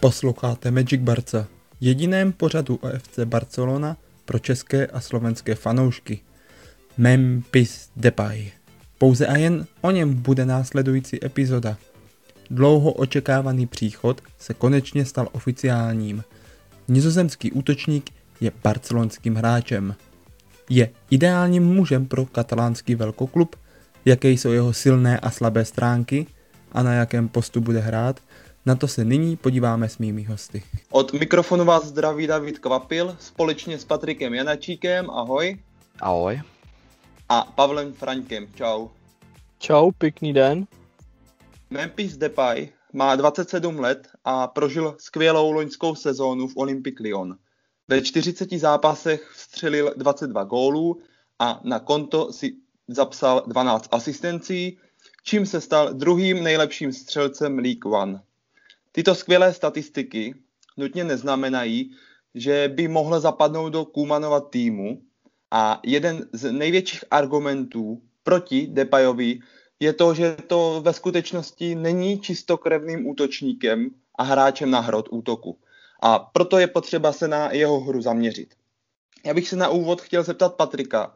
Posloucháte Magic Barca, jediném pořadu OFC Barcelona pro české a slovenské fanoušky. Memphis Depay. Pouze a jen o něm bude následující epizoda. Dlouho očekávaný příchod se konečně stal oficiálním. Nizozemský útočník je barcelonským hráčem. Je ideálním mužem pro katalánský velkoklub, jaké jsou jeho silné a slabé stránky a na jakém postu bude hrát, na to se nyní podíváme s mými hosty. Od mikrofonu vás zdraví David Kvapil společně s Patrikem Janačíkem, ahoj. Ahoj. A Pavlem Fraňkem, čau. Čau, pěkný den. Memphis Depay má 27 let a prožil skvělou loňskou sezónu v Olympic Lyon. Ve 40 zápasech vstřelil 22 gólů a na konto si zapsal 12 asistencí, čím se stal druhým nejlepším střelcem League One. Tyto skvělé statistiky nutně neznamenají, že by mohl zapadnout do Kumanova týmu a jeden z největších argumentů proti Depayovi je to, že to ve skutečnosti není čistokrevným útočníkem a hráčem na hrot útoku. A proto je potřeba se na jeho hru zaměřit. Já bych se na úvod chtěl zeptat Patrika,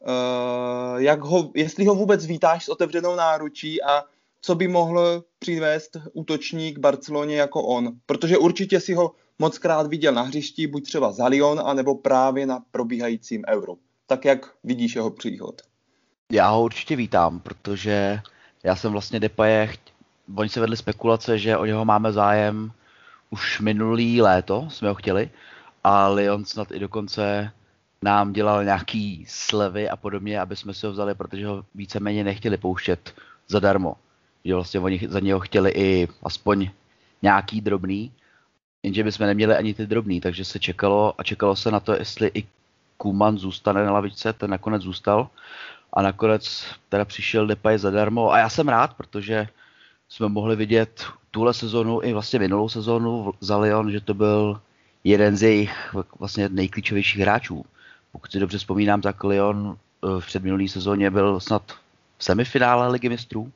uh, jak ho, jestli ho vůbec vítáš s otevřenou náručí a co by mohl přivést útočník Barceloně jako on. Protože určitě si ho moc krát viděl na hřišti, buď třeba za Lyon, anebo právě na probíhajícím Euro. Tak jak vidíš jeho příchod? Já ho určitě vítám, protože já jsem vlastně Depaye, oni se vedli spekulace, že o něho máme zájem už minulý léto, jsme ho chtěli, a Lyon snad i dokonce nám dělal nějaký slevy a podobně, aby jsme si ho vzali, protože ho víceméně nechtěli pouštět zadarmo že vlastně oni za něho chtěli i aspoň nějaký drobný, jenže bychom neměli ani ty drobný, takže se čekalo a čekalo se na to, jestli i Kuman zůstane na lavičce, ten nakonec zůstal. A nakonec teda přišel Depay zadarmo. A já jsem rád, protože jsme mohli vidět tuhle sezonu i vlastně minulou sezonu za Lyon, že to byl jeden z jejich vlastně nejklíčovějších hráčů. Pokud si dobře vzpomínám, tak Lyon eh, v předminulý sezóně byl snad v semifinále ligy mistrů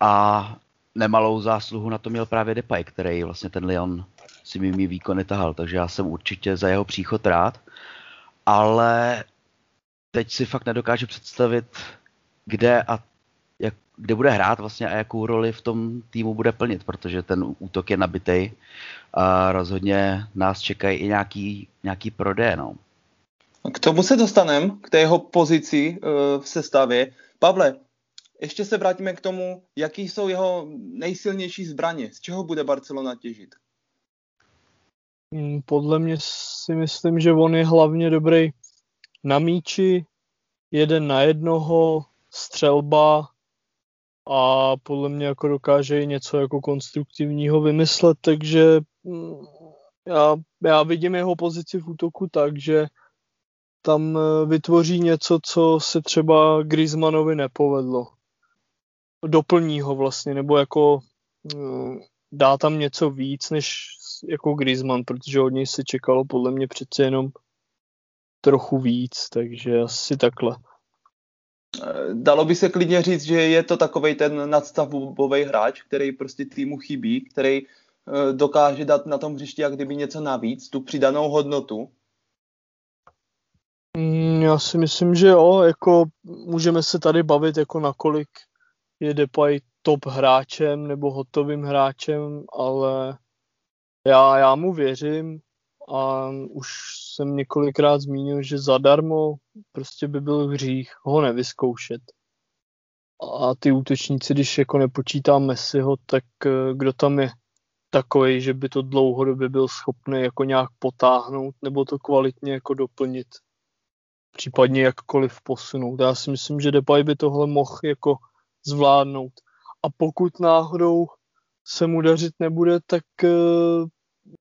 a nemalou zásluhu na to měl právě Depay, který vlastně ten Lyon si mými výkony tahal, takže já jsem určitě za jeho příchod rád, ale teď si fakt nedokážu představit, kde a jak, kde bude hrát vlastně a jakou roli v tom týmu bude plnit, protože ten útok je nabitý a rozhodně nás čekají i nějaký, nějaký prodej. No. K tomu se dostaneme, k té jeho pozici uh, v sestavě. Pavle, ještě se vrátíme k tomu, jaký jsou jeho nejsilnější zbraně. Z čeho bude Barcelona těžit? Hmm, podle mě si myslím, že on je hlavně dobrý na míči, jeden na jednoho, střelba a podle mě jako dokáže i něco jako konstruktivního vymyslet, takže hmm, já, já vidím jeho pozici v útoku tak, že tam eh, vytvoří něco, co se třeba Griezmannovi nepovedlo doplní ho vlastně, nebo jako eh, dá tam něco víc než jako Griezmann, protože od něj se čekalo podle mě přece jenom trochu víc, takže asi takhle. Eh, dalo by se klidně říct, že je to takový ten nadstavbový hráč, který prostě týmu chybí, který eh, dokáže dát na tom hřišti jak kdyby něco navíc, tu přidanou hodnotu. Mm, já si myslím, že jo, jako můžeme se tady bavit jako nakolik je Depay top hráčem nebo hotovým hráčem, ale já, já mu věřím a už jsem několikrát zmínil, že zadarmo prostě by byl hřích ho nevyzkoušet. A ty útočníci, když jako nepočítám Messiho, tak eh, kdo tam je takový, že by to dlouhodobě byl schopný jako nějak potáhnout nebo to kvalitně jako doplnit. Případně jakkoliv posunout. Já si myslím, že Depay by tohle mohl jako zvládnout. A pokud náhodou se mu dařit nebude, tak eh,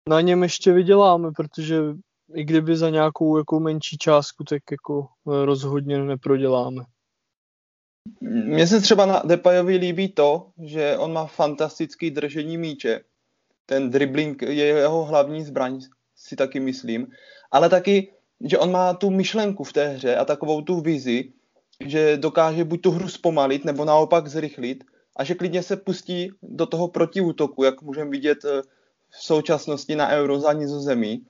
na něm ještě vyděláme, protože i kdyby za nějakou jako menší částku, tak jako eh, rozhodně neproděláme. Mně se třeba na Depayovi líbí to, že on má fantastický držení míče. Ten dribbling je jeho hlavní zbraň, si taky myslím. Ale taky, že on má tu myšlenku v té hře a takovou tu vizi, že dokáže buď tu hru zpomalit, nebo naopak zrychlit a že klidně se pustí do toho protiútoku, jak můžeme vidět eh, v současnosti na Euro za nizozemí,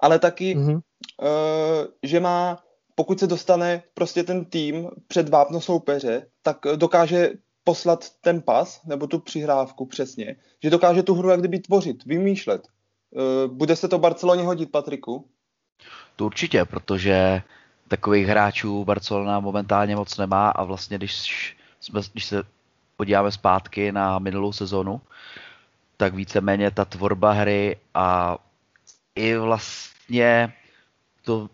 ale taky, mm-hmm. že má, pokud se dostane prostě ten tým před vápno soupeře, tak dokáže poslat ten pas, nebo tu přihrávku přesně, že dokáže tu hru jak kdyby tvořit, vymýšlet. Bude se to Barceloně hodit, Patriku? To určitě, protože takových hráčů Barcelona momentálně moc nemá a vlastně když, jsme, když se podíváme zpátky na minulou sezonu, tak víceméně ta tvorba hry a i vlastně to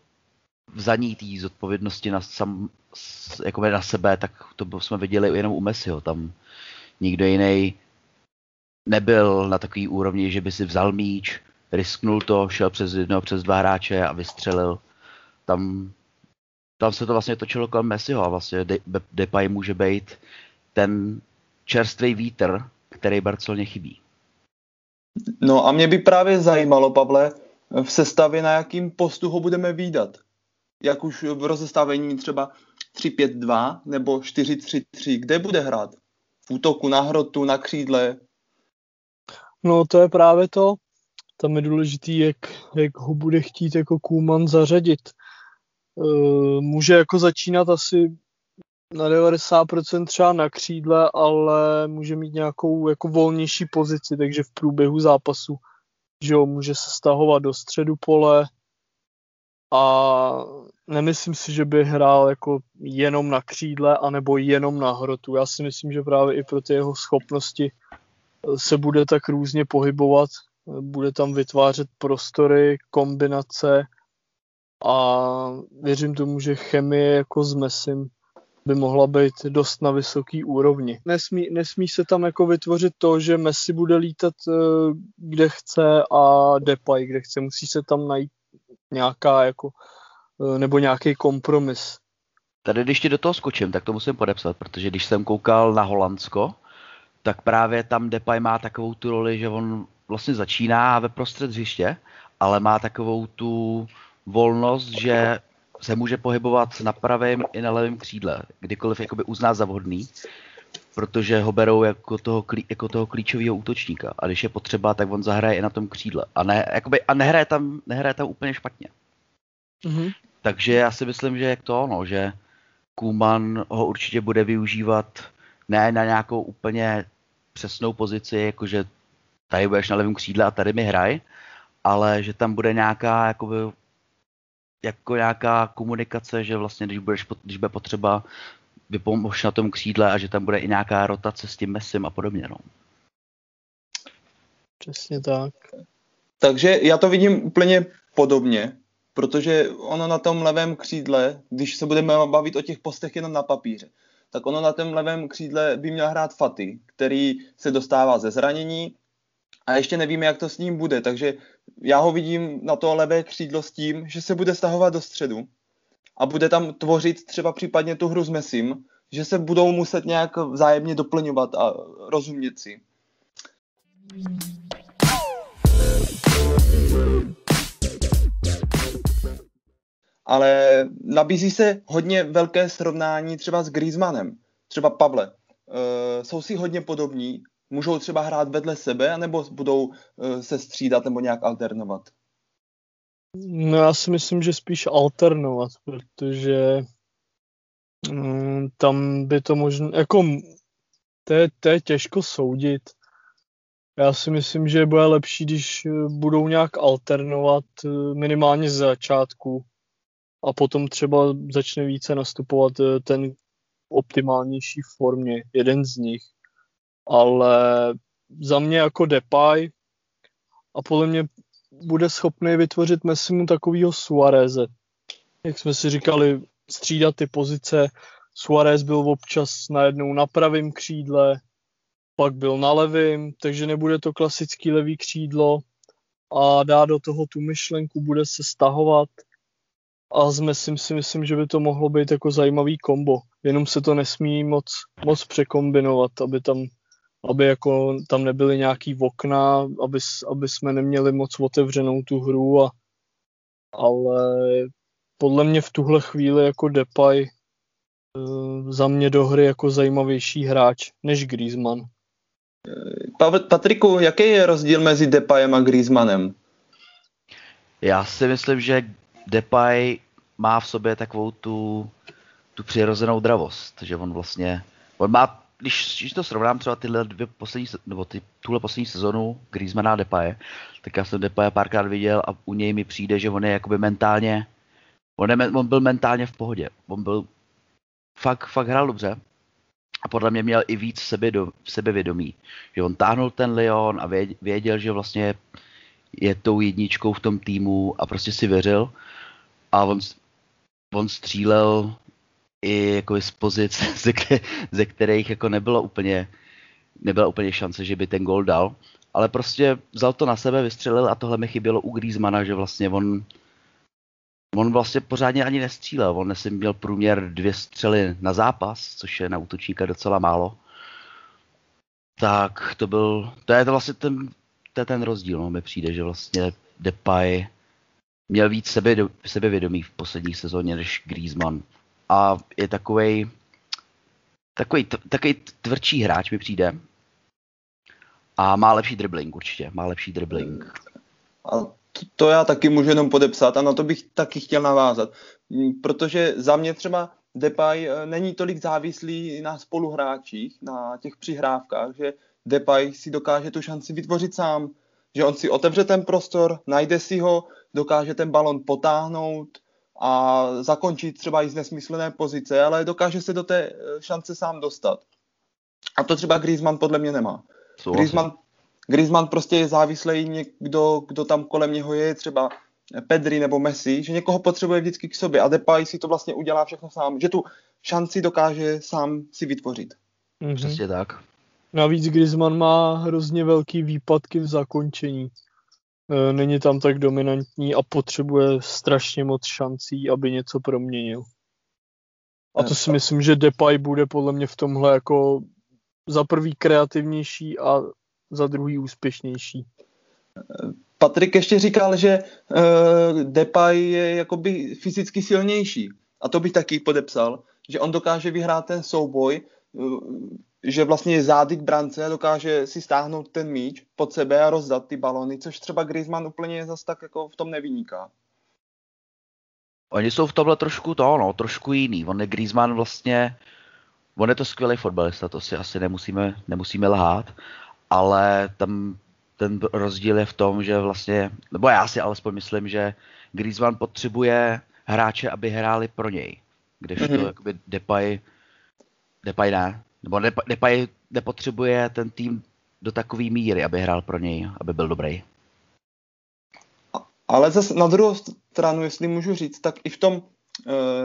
vzaní té zodpovědnosti na, sam, jako na sebe, tak to jsme viděli jenom u Messiho. Tam nikdo jiný nebyl na takový úrovni, že by si vzal míč, risknul to, šel přes jedno, přes dva hráče a vystřelil. Tam, tam se to vlastně točilo kolem Messiho a vlastně Depay může být ten čerstvý vítr, který Barceloně chybí. No a mě by právě zajímalo, Pavle, v sestavě na jakým postu ho budeme výdat. Jak už v rozestavení třeba 3-5-2 nebo 4-3-3, kde bude hrát? V útoku, na hrotu, na křídle? No to je právě to. Tam je důležitý, jak, jak ho bude chtít jako Kuman zařadit. E, může jako začínat asi na 90% třeba na křídle, ale může mít nějakou jako volnější pozici, takže v průběhu zápasu že jo, může se stahovat do středu pole a nemyslím si, že by hrál jako jenom na křídle anebo jenom na hrotu. Já si myslím, že právě i pro ty jeho schopnosti se bude tak různě pohybovat, bude tam vytvářet prostory, kombinace a věřím tomu, že chemie jako s Messim by mohla být dost na vysoký úrovni. Nesmí, nesmí se tam jako vytvořit to, že Messi bude lítat eh, kde chce a Depay kde chce. Musí se tam najít nějaká jako eh, nebo nějaký kompromis. Tady když ti do toho skočím, tak to musím podepsat, protože když jsem koukal na Holandsko, tak právě tam Depay má takovou tu roli, že on vlastně začíná ve prostřed hřiště, ale má takovou tu volnost, že se může pohybovat na pravém i na levém křídle, kdykoliv jakoby uzná za vhodný, protože ho berou jako toho, klí, jako toho klíčového útočníka. A když je potřeba, tak on zahraje i na tom křídle. A, ne, jakoby, a nehraje, tam, nehraje tam úplně špatně. Mm-hmm. Takže já si myslím, že jak to ono, že Kuman ho určitě bude využívat ne na nějakou úplně přesnou pozici, jakože tady budeš na levém křídle a tady mi hraj, ale že tam bude nějaká jakoby jako nějaká komunikace, že vlastně když, budeš, když bude potřeba vypomož na tom křídle a že tam bude i nějaká rotace s tím mesim a podobně. No. Přesně tak. Takže já to vidím úplně podobně, protože ono na tom levém křídle, když se budeme bavit o těch postech jenom na papíře, tak ono na tom levém křídle by měl hrát Faty, který se dostává ze zranění, a ještě nevíme, jak to s ním bude, takže já ho vidím na to levé křídlo s tím, že se bude stahovat do středu a bude tam tvořit třeba případně tu hru s Mesim, že se budou muset nějak vzájemně doplňovat a rozumět si. Ale nabízí se hodně velké srovnání třeba s Griezmannem. Třeba Pavle. Uh, jsou si hodně podobní můžou třeba hrát vedle sebe, anebo budou uh, se střídat nebo nějak alternovat? No já si myslím, že spíš alternovat, protože um, tam by to možná, jako to je, to je těžko soudit. Já si myslím, že bude lepší, když eh, budou nějak alternovat eh, minimálně z začátku a potom třeba začne více nastupovat ten optimálnější formě, jeden z nich ale za mě jako Depay a podle mě bude schopný vytvořit Messimu takového Suareze. Jak jsme si říkali, střídat ty pozice. Suarez byl občas najednou na pravém křídle, pak byl na levém, takže nebude to klasický levý křídlo a dá do toho tu myšlenku, bude se stahovat a s Messim si myslím, že by to mohlo být jako zajímavý kombo. Jenom se to nesmí moc, moc překombinovat, aby tam aby jako tam nebyly nějaký okna, aby, aby jsme neměli moc otevřenou tu hru, a, ale podle mě v tuhle chvíli jako Depay uh, za mě do hry jako zajímavější hráč než Griezmann. Patriku, jaký je rozdíl mezi Depayem a Griezmannem? Já si myslím, že Depay má v sobě takovou tu, tu přirozenou dravost, že on vlastně, on má, když, když to srovnám třeba tyhle dvě poslední, nebo ty, tuhle poslední sezonu Griezmana a Depaye, tak já jsem Depaye párkrát viděl a u něj mi přijde, že on je jakoby mentálně, on, je, on byl mentálně v pohodě, on byl, fakt, fakt hrál dobře, a podle mě měl i víc sebe do, sebevědomí. Že on táhnul ten Leon a věděl, že vlastně je tou jedničkou v tom týmu a prostě si věřil. A on, on střílel i jako z pozic, ze, ze kterých jako nebylo úplně, nebyla úplně šance, že by ten gol dal. Ale prostě vzal to na sebe, vystřelil a tohle mi chybělo u Griezmana, že vlastně on On vlastně pořádně ani nestřílel. On jsem měl průměr dvě střely na zápas, což je na útočníka docela málo. Tak to byl, to je to vlastně ten, to je ten rozdíl, no, mi přijde, že vlastně Depay měl víc sebe, sebevědomí v poslední sezóně než Griezmann. A je takový takový, takový tvrdší hráč mi přijde. A má lepší dribbling určitě, má lepší dribbling. A to já taky můžu jenom podepsat a na to bych taky chtěl navázat. Mm, protože za mě třeba Depay eh, není tolik závislý na spoluhráčích, na těch přihrávkách, že Depay si dokáže tu šanci vytvořit sám, že on si otevře ten prostor, najde si ho, dokáže ten balon potáhnout a zakončit třeba i z nesmyslné pozice, ale dokáže se do té eh, šance sám dostat. A to třeba Griezmann podle mě nemá. Griezmann, Griezmann prostě je závislý někdo, kdo tam kolem něho je, třeba Pedri nebo Messi, že někoho potřebuje vždycky k sobě a Depay si to vlastně udělá všechno sám, že tu šanci dokáže sám si vytvořit. Mm-hmm. Přesně tak. Navíc Griezmann má hrozně velký výpadky v zakončení. E, není tam tak dominantní a potřebuje strašně moc šancí, aby něco proměnil. A to si myslím, že Depay bude podle mě v tomhle jako za prvý kreativnější a za druhý úspěšnější. Patrik ještě říkal, že uh, Depay je jakoby fyzicky silnější. A to bych taky podepsal, že on dokáže vyhrát ten souboj, že vlastně zády k brance a dokáže si stáhnout ten míč pod sebe a rozdat ty balony, což třeba Griezmann úplně zase tak jako v tom nevyniká. Oni jsou v tomhle trošku to, no, trošku jiný. On je Griezmann vlastně, on je to skvělý fotbalista, to si asi nemusíme, nemusíme lhát, ale tam ten rozdíl je v tom, že vlastně, nebo já si alespoň myslím, že Griezmann potřebuje hráče, aby hráli pro něj. Když mm-hmm. jakoby Depay, Depay ne, nebo Depay, nepotřebuje ten tým do takové míry, aby hrál pro něj, aby byl dobrý. Ale zase na druhou stranu, jestli můžu říct, tak i v tom uh,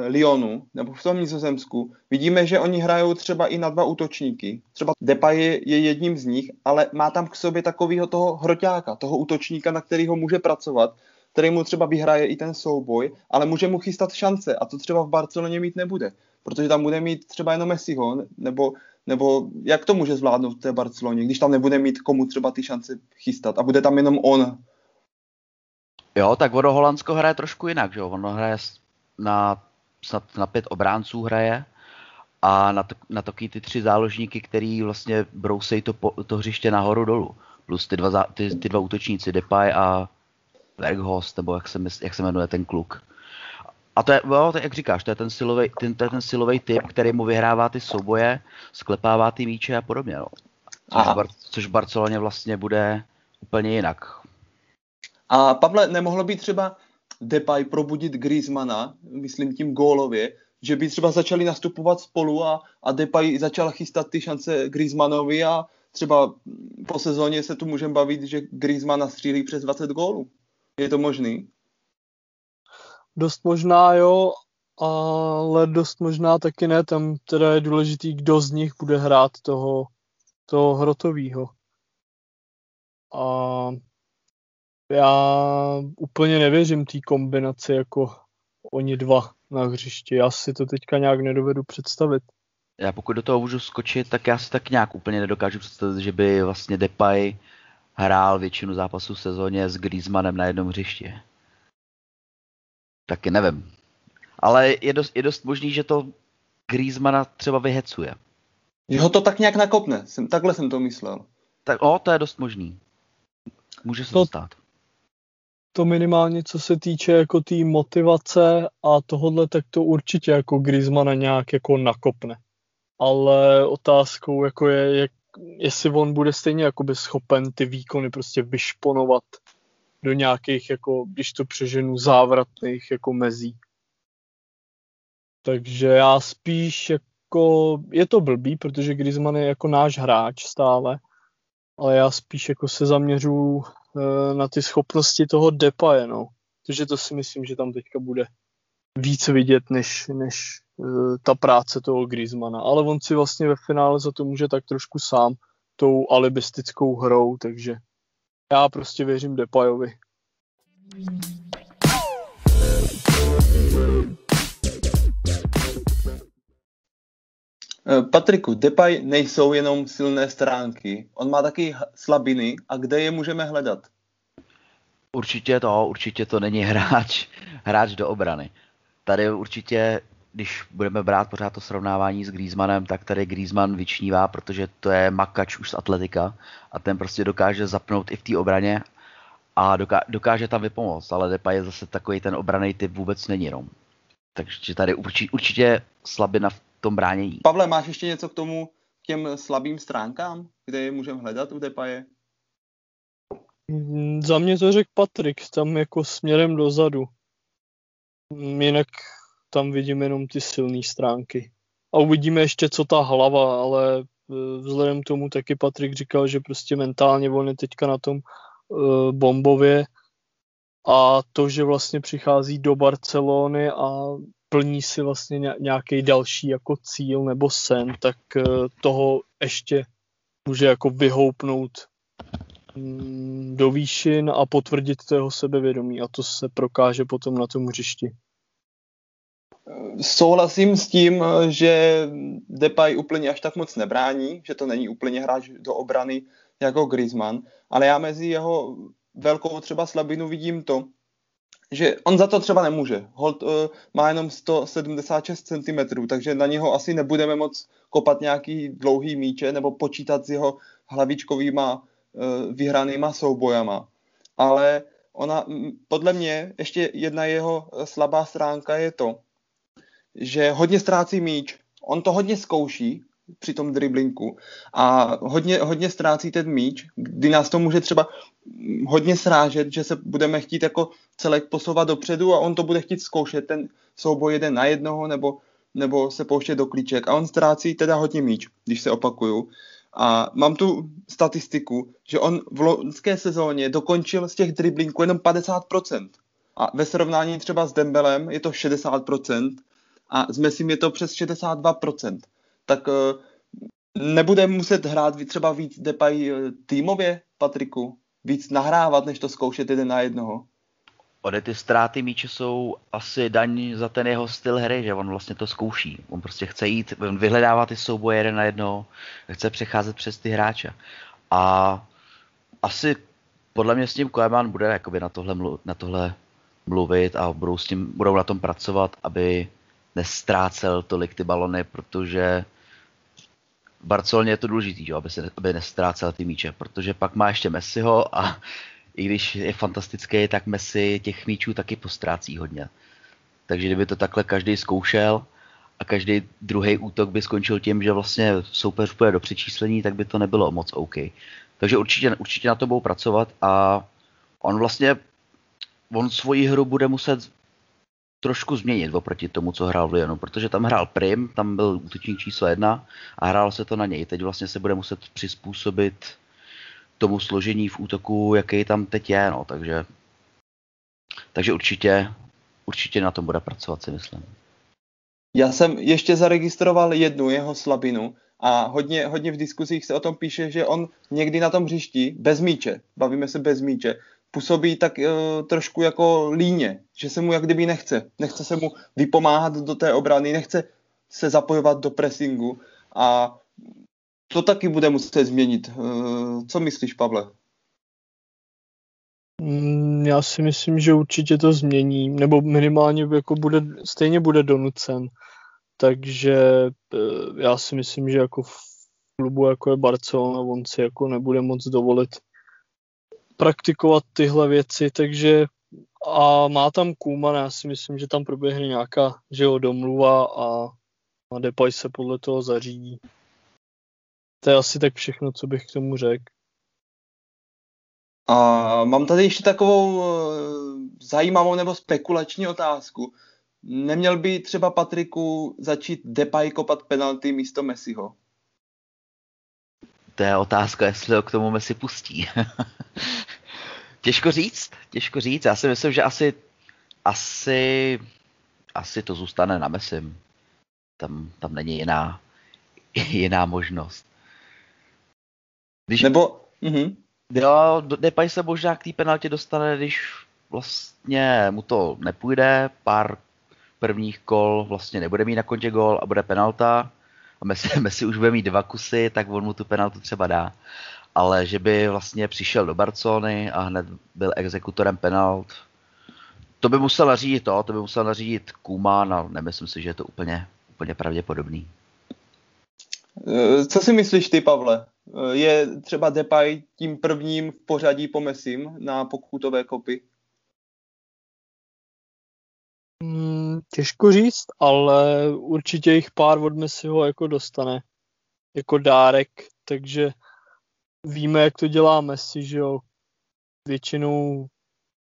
Lyonu nebo v tom Nizozemsku vidíme, že oni hrajou třeba i na dva útočníky. Třeba Depay je, je jedním z nich, ale má tam k sobě takového toho hroťáka, toho útočníka, na kterého může pracovat, který mu třeba vyhraje i ten souboj, ale může mu chystat šance a to třeba v Barceloně mít nebude, protože tam bude mít třeba jenom Messiho, nebo, nebo jak to může zvládnout v té Barceloně, když tam nebude mít komu třeba ty šance chystat a bude tam jenom on. Jo, tak ono Holandsko hraje trošku jinak, že jo? Ono hraje na, snad na pět obránců hraje a na, to, na taky ty tři záložníky, který vlastně brousejí to, to hřiště nahoru dolů. Plus ty dva, ty, ty dva útočníci, Depay a Berghost, nebo jak se, jak se jmenuje ten kluk. A to je, no, to je, jak říkáš, to je ten silový, ten, to je ten silový typ, který mu vyhrává ty souboje, sklepává ty míče a podobně. No. Což, Bar, což v Barceloně vlastně bude úplně jinak. A Pavle, nemohlo být třeba Depay probudit Griezmana, myslím tím gólově, že by třeba začali nastupovat spolu a, a Depay začal chystat ty šance Griezmanovi a třeba po sezóně se tu můžeme bavit, že Griezmann nastřílí přes 20 gólů. Je to možný? Dost možná jo, ale dost možná taky ne. Tam teda je důležitý, kdo z nich bude hrát toho, toho hrotovýho. A já úplně nevěřím té kombinaci jako oni dva na hřišti. Já si to teďka nějak nedovedu představit. Já pokud do toho můžu skočit, tak já si tak nějak úplně nedokážu představit, že by vlastně Depay hrál většinu zápasů v sezóně s Griezmannem na jednom hřišti. Taky nevím. Ale je dost, je dost možný, že to Griezmana třeba vyhecuje. Že ho to tak nějak nakopne. Jsem, takhle jsem to myslel. Tak o, to je dost možný. Může se to, to stát. To minimálně, co se týče jako té tý motivace a tohodle, tak to určitě jako Griezmana nějak jako nakopne. Ale otázkou jako je, jak, jestli on bude stejně jakoby schopen ty výkony prostě vyšponovat do nějakých, jako, když to přeženu, závratných jako mezí. Takže já spíš jako, je to blbý, protože Griezmann je jako náš hráč stále, ale já spíš jako se zaměřu e, na ty schopnosti toho Depaje, no. Takže to si myslím, že tam teďka bude víc vidět, než, než e, ta práce toho Griezmana. Ale on si vlastně ve finále za to může tak trošku sám tou alibistickou hrou, takže já prostě věřím Depajovi. Eh, Patriku, Depay nejsou jenom silné stránky. On má taky slabiny a kde je můžeme hledat? Určitě to, určitě to není hráč, hráč do obrany. Tady určitě, když budeme brát pořád to srovnávání s Griezmannem, tak tady Griezmann vyčnívá, protože to je makač už z atletika a ten prostě dokáže zapnout i v té obraně a doká- dokáže tam vypomoct, ale Depay je zase takový ten obraný typ vůbec není jenom. Takže tady urči- určitě slabina v tom bránění. Pavle, máš ještě něco k tomu, k těm slabým stránkám, kde je můžeme hledat u Depaje? Za mě to řekl Patrik, tam jako směrem dozadu. Jinak tam vidím jenom ty silné stránky. A uvidíme ještě, co ta hlava, ale e, vzhledem k tomu taky Patrik říkal, že prostě mentálně on je teďka na tom uh, bombově a to, že vlastně přichází do Barcelony a plní si vlastně nějaký další jako cíl nebo sen, tak uh, toho ještě může jako vyhoupnout um, do výšin a potvrdit to jeho sebevědomí a to se prokáže potom na tom hřišti. Souhlasím s tím, že Depay úplně až tak moc nebrání, že to není úplně hráč do obrany jako Griezmann, ale já mezi jeho velkou třeba slabinu vidím to, že on za to třeba nemůže. Holt uh, má jenom 176 cm, takže na něho asi nebudeme moc kopat nějaký dlouhý míče nebo počítat s jeho hlavičkovýma uh, vyhranýma soubojama. Ale ona, podle mě, ještě jedna jeho eh, slabá stránka je to, že hodně ztrácí míč. On to hodně zkouší, při tom driblinku a hodně, hodně ztrácí ten míč, kdy nás to může třeba hodně srážet, že se budeme chtít jako celek posouvat dopředu a on to bude chtít zkoušet, ten souboj jeden na jednoho nebo, nebo se pouštět do klíček a on ztrácí teda hodně míč, když se opakuju. A mám tu statistiku, že on v loňské sezóně dokončil z těch driblinků jenom 50%. A ve srovnání třeba s Dembelem je to 60% a s Messim je to přes 62% tak eh, nebude muset hrát třeba víc Depay eh, týmově, Patriku? Víc nahrávat, než to zkoušet jeden na jednoho? Ode ty ztráty míče jsou asi daň za ten jeho styl hry, že on vlastně to zkouší. On prostě chce jít, vyhledává ty souboje jeden na jedno, chce přecházet přes ty hráče. A asi podle mě s tím Koeman bude jakoby na tohle, mlu, na tohle mluvit a budou, s tím, budou na tom pracovat, aby nestrácel tolik ty balony, protože v Barceloně je to důležité, aby, se, aby nestrácel ty míče, protože pak má ještě Messiho a i když je fantastický, tak Messi těch míčů taky postrácí hodně. Takže kdyby to takhle každý zkoušel a každý druhý útok by skončil tím, že vlastně soupeř půjde do přečíslení, tak by to nebylo moc OK. Takže určitě, určitě na to budou pracovat a on vlastně on svoji hru bude muset trošku změnit oproti tomu, co hrál v Lyonu, protože tam hrál Prim, tam byl útočník číslo jedna a hrálo se to na něj. Teď vlastně se bude muset přizpůsobit tomu složení v útoku, jaký tam teď je, no, takže, takže určitě, určitě na tom bude pracovat, si myslím. Já jsem ještě zaregistroval jednu jeho slabinu a hodně, hodně v diskuzích se o tom píše, že on někdy na tom hřišti bez míče, bavíme se bez míče, působí tak uh, trošku jako líně, že se mu jak kdyby nechce. Nechce se mu vypomáhat do té obrany, nechce se zapojovat do pressingu a to taky bude muset změnit. Uh, co myslíš, Pavle? Mm, já si myslím, že určitě to změní, nebo minimálně jako bude, stejně bude donucen. Takže eh, já si myslím, že jako klubu, jako je Barcelona, on si jako nebude moc dovolit praktikovat tyhle věci, takže a má tam Kuman, já si myslím, že tam proběhne nějaká že jo, domluva a, a Depay se podle toho zařídí. To je asi tak všechno, co bych k tomu řekl. A mám tady ještě takovou eh, zajímavou nebo spekulační otázku. Neměl by třeba Patriku začít Depay kopat penalty místo Messiho? To je otázka, jestli ho k tomu Messi pustí. těžko říct, těžko říct. Já si myslím, že asi, asi, asi to zůstane na Messim. Tam, tam není jiná, jiná možnost. Když... Nebo... Uh-huh. Jo, Depay se možná k té penaltě dostane, když vlastně mu to nepůjde, pár prvních kol vlastně nebude mít na kontě gol a bude penalta a Messi, Messi už bude mít dva kusy, tak on mu tu penaltu třeba dá. Ale že by vlastně přišel do Barcelony a hned byl exekutorem penalt, to by musel nařídit to, to by musel nařídit Kuman a nemyslím si, že je to úplně, úplně pravděpodobný. Eh, co si myslíš ty, Pavle? Eh, je třeba Depay tím prvním v pořadí po Messim na pokutové kopy? Hmm, těžko říct, ale určitě jich pár od Messiho jako dostane jako dárek, takže víme, jak to dělá Messi, že jo. Většinou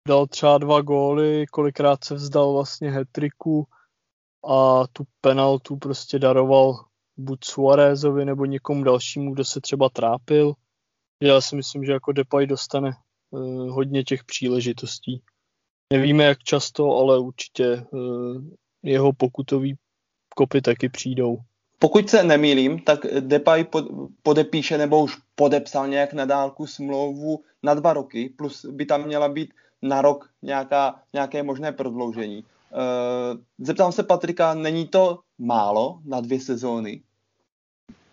dal třeba dva góly, kolikrát se vzdal vlastně hetriku a tu penaltu prostě daroval buď Suarezovi nebo někomu dalšímu, kdo se třeba trápil. Já si myslím, že jako Depay dostane uh, hodně těch příležitostí. Nevíme, jak často, ale určitě uh, jeho pokutový kopy taky přijdou. Pokud se nemýlím, tak Depay podepíše nebo už podepsal nějak na dálku smlouvu na dva roky, plus by tam měla být na rok nějaká, nějaké možné prodloužení. Uh, zeptám se Patrika, není to málo na dvě sezóny?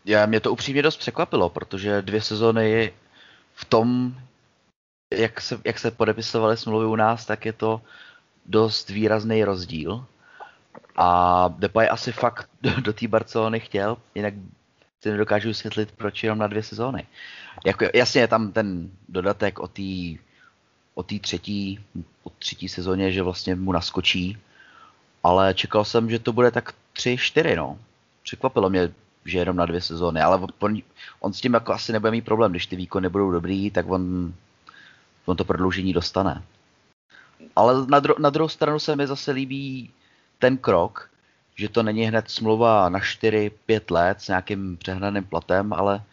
Já, mě to upřímně dost překvapilo, protože dvě sezóny v tom, jak se, jak se podepisovaly smlouvy u nás, tak je to dost výrazný rozdíl. A Depay asi fakt do, do té Barcelony chtěl, jinak si nedokážu vysvětlit, proč jenom na dvě sezóny. Jako, jasně je tam ten dodatek o té o tý třetí, o třetí sezóně, že vlastně mu naskočí, ale čekal jsem, že to bude tak tři, čtyři, no. Překvapilo mě, že jenom na dvě sezóny, ale on, on s tím jako asi nebude mít problém, když ty výkony budou dobrý, tak on, on to prodloužení dostane. Ale na, dru- na druhou stranu se mi zase líbí ten krok, že to není hned smlouva na 4-5 let s nějakým přehnaným platem, ale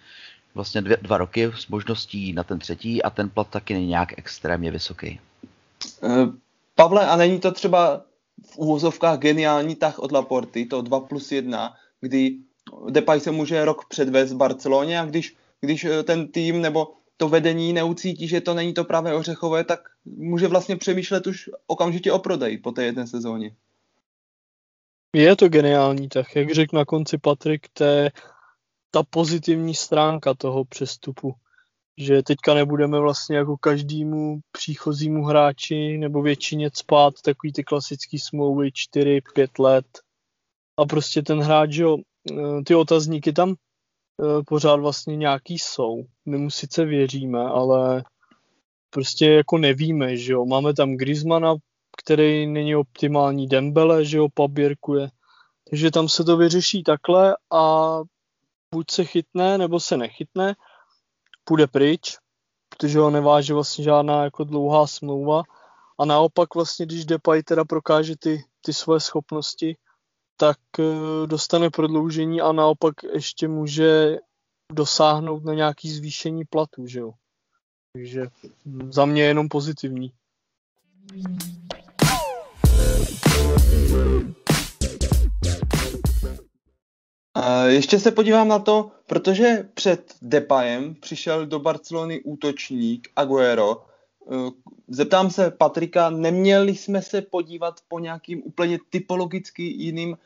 vlastně dvě, dva roky s možností na ten třetí a ten plat taky není nějak extrémně vysoký. Uh, Pavle, a není to třeba v úvozovkách geniální tah od Laporty, to 2 plus 1, kdy Depay se může rok předvést v Barceloně a když, když eh, ten tým nebo to vedení neucítí, že to není to pravé ořechové, tak může vlastně přemýšlet už okamžitě o prodej po té jedné sezóně. Je to geniální, tak jak řekl na konci Patrik, to je ta pozitivní stránka toho přestupu. Že teďka nebudeme vlastně jako každému příchozímu hráči nebo většině spát takový ty klasický smlouvy 4-5 let. A prostě ten hráč, jo, Eh, ty otazníky tam eh, pořád vlastně nějaký jsou. My mu sice věříme, ale prostě jako nevíme, že jo. Máme tam Griezmana, který není optimální, Dembele, že jo, paběrkuje. Takže tam se to vyřeší takhle a buď se chytne, nebo se nechytne, půjde pryč, protože ho neváže vlastně žádná jako dlouhá smlouva. A naopak vlastně, když Depay teda prokáže ty, ty svoje schopnosti, tak eh, dostane prodloužení a naopak ještě může dosáhnout na nějaký zvýšení platu, že jo. Takže za mě je jenom pozitivní. Ještě se podívám na to, protože před Depayem přišel do Barcelony útočník Aguero. Eh, zeptám se Patrika, neměli jsme se podívat po nějakým úplně typologicky jiným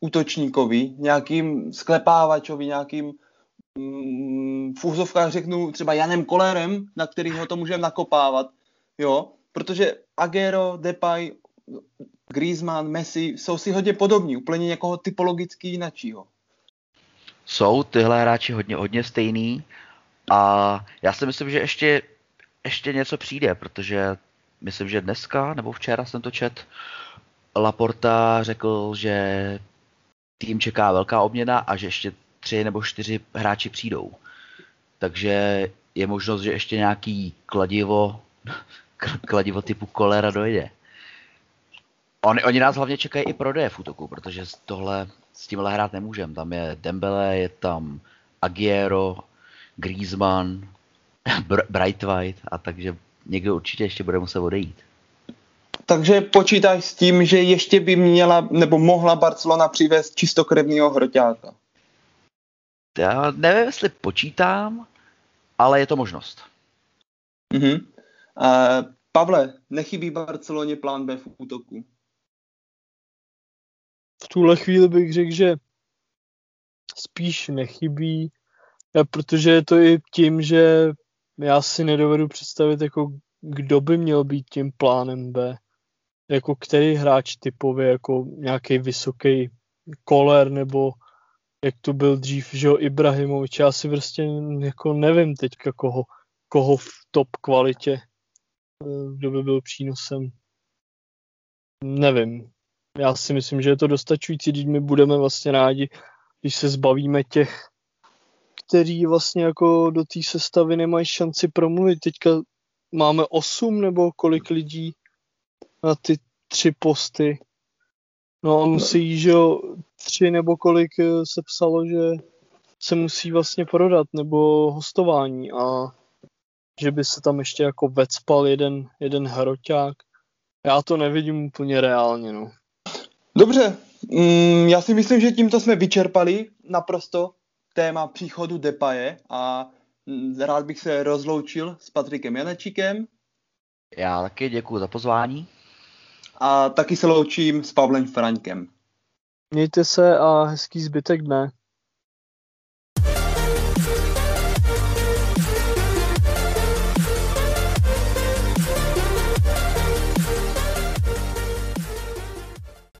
útočníkovi, nějakým sklepávačovi, nějakým mm, v úzovkách řeknu třeba Janem Kolerem, na kterého to můžeme nakopávat, jo, protože Agero, Depay, Griezmann, Messi jsou si hodně podobní, úplně někoho typologicky jinačího. jsou tyhle hráči hodně, hodně stejný a já si myslím, že ještě, ještě něco přijde, protože myslím, že dneska nebo včera jsem to čet, Laporta řekl, že tým čeká velká obměna a že ještě tři nebo čtyři hráči přijdou. Takže je možnost, že ještě nějaký kladivo, kladivo typu kolera dojde. Oni, oni nás hlavně čekají i prodeje v útoku, protože tohle, s tímhle hrát nemůžeme. Tam je Dembele, je tam Agiero, Griezmann, Brightwhite a takže někdo určitě ještě bude muset odejít. Takže počítáš s tím, že ještě by měla nebo mohla Barcelona přivést čistokrevného hroťáka? Já nevím, jestli počítám, ale je to možnost. Uh-huh. Uh, Pavle, nechybí Barceloně plán B v útoku? V tuhle chvíli bych řekl, že spíš nechybí, protože je to i tím, že já si nedovedu představit, jako kdo by měl být tím plánem B. Jako který hráč typově, jako nějaký vysoký koler, nebo jak to byl dřív, že jo, Ibrahimovič. Já si prostě jako nevím teďka koho, koho v top kvalitě, eh, kdo by byl přínosem. Nevím. Já si myslím, že je to dostačující, když my budeme vlastně rádi, když se zbavíme těch, kteří vlastně jako do té sestavy nemají šanci promluvit. Teďka máme osm nebo kolik lidí na ty tři posty. No a musí, že jo, tři nebo kolik eh, se psalo, že se musí vlastně prodat, nebo hostování a že by se tam ještě jako vecpal jeden, jeden hroťák. Já to nevidím úplně reálně, no. Dobře, mm, já si myslím, že tímto jsme vyčerpali naprosto téma příchodu Depaje a mm, rád bych se rozloučil s Patrikem Janečíkem. Já taky děkuji za pozvání. A taky se loučím s Pavlem Fraňkem. Mějte se a hezký zbytek dne.